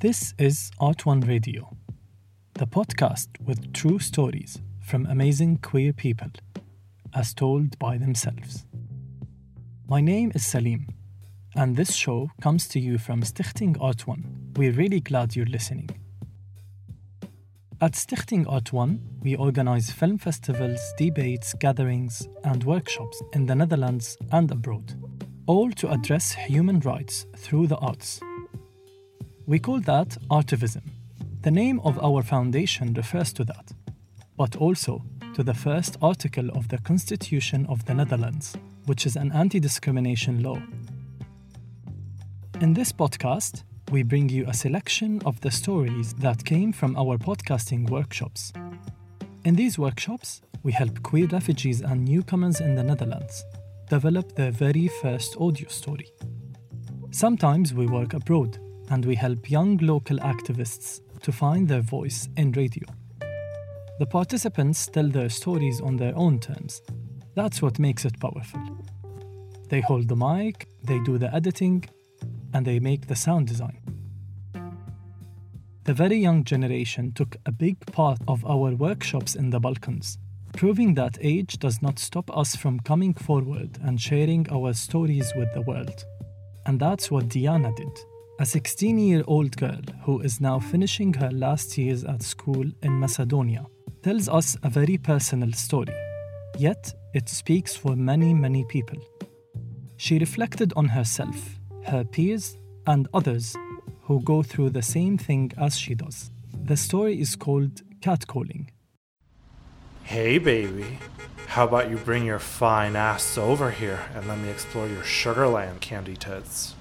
This is Art One Radio, the podcast with true stories from amazing queer people, as told by themselves. My name is Salim, and this show comes to you from Stichting Art One. We're really glad you're listening. At Stichting Art One, we organize film festivals, debates, gatherings, and workshops in the Netherlands and abroad, all to address human rights through the arts. We call that Artivism. The name of our foundation refers to that, but also to the first article of the Constitution of the Netherlands, which is an anti discrimination law. In this podcast, we bring you a selection of the stories that came from our podcasting workshops. In these workshops, we help queer refugees and newcomers in the Netherlands develop their very first audio story. Sometimes we work abroad and we help young local activists to find their voice in radio. The participants tell their stories on their own terms. That's what makes it powerful. They hold the mic, they do the editing, and they make the sound design. The very young generation took a big part of our workshops in the Balkans, proving that age does not stop us from coming forward and sharing our stories with the world. And that's what Diana did a 16 year old girl who is now finishing her last years at school in Macedonia, tells us a very personal story, yet it speaks for many, many people. She reflected on herself, her peers, and others who go through the same thing as she does. The story is called Catcalling. Hey, baby. How about you bring your fine ass over here and let me explore your Sugarland candy tits?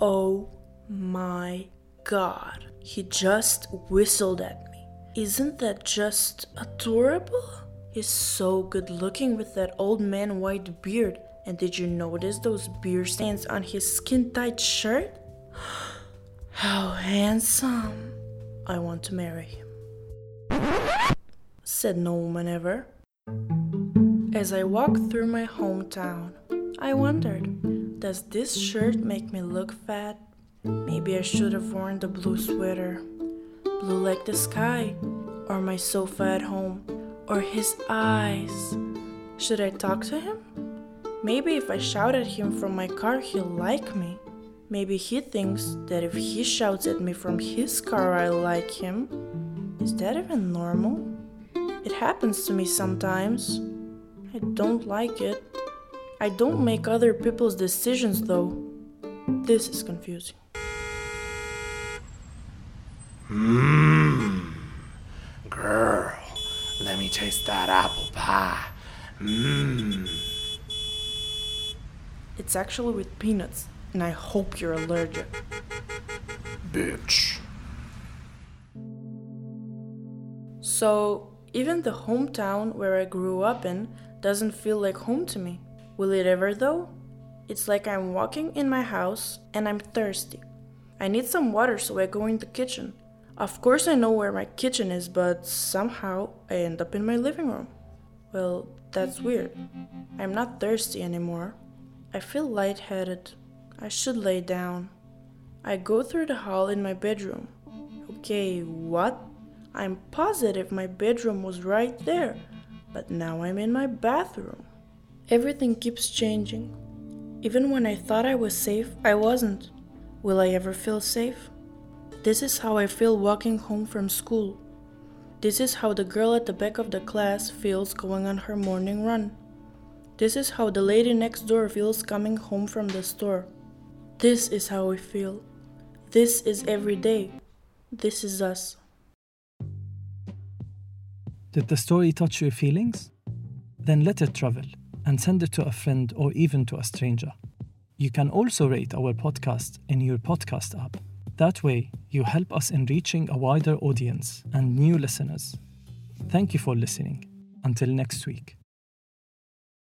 Oh my god. He just whistled at me. Isn't that just adorable? He's so good looking with that old man white beard. And did you notice those beer stains on his skin tight shirt? How handsome. I want to marry him. Said no woman ever. As I walked through my hometown, I wondered does this shirt make me look fat? Maybe I should have worn the blue sweater. Blue like the sky, or my sofa at home, or his eyes. Should I talk to him? Maybe if I shout at him from my car, he'll like me. Maybe he thinks that if he shouts at me from his car, I like him. Is that even normal? It happens to me sometimes. I don't like it. I don't make other people's decisions though. This is confusing. Mmm. Girl, let me taste that apple pie. Mmm. It's actually with peanuts, and I hope you're allergic. Bitch. So, even the hometown where I grew up in doesn't feel like home to me. Will it ever, though? It's like I'm walking in my house and I'm thirsty. I need some water, so I go in the kitchen. Of course, I know where my kitchen is, but somehow I end up in my living room. Well, that's weird. I'm not thirsty anymore. I feel lightheaded. I should lay down. I go through the hall in my bedroom. Okay, what? I'm positive my bedroom was right there, but now I'm in my bathroom. Everything keeps changing. Even when I thought I was safe, I wasn't. Will I ever feel safe? This is how I feel walking home from school. This is how the girl at the back of the class feels going on her morning run. This is how the lady next door feels coming home from the store. This is how we feel. This is every day. This is us. Did the story touch your feelings? Then let it travel and send it to a friend or even to a stranger. You can also rate our podcast in your podcast app. That way, you help us in reaching a wider audience and new listeners. Thank you for listening. Until next week.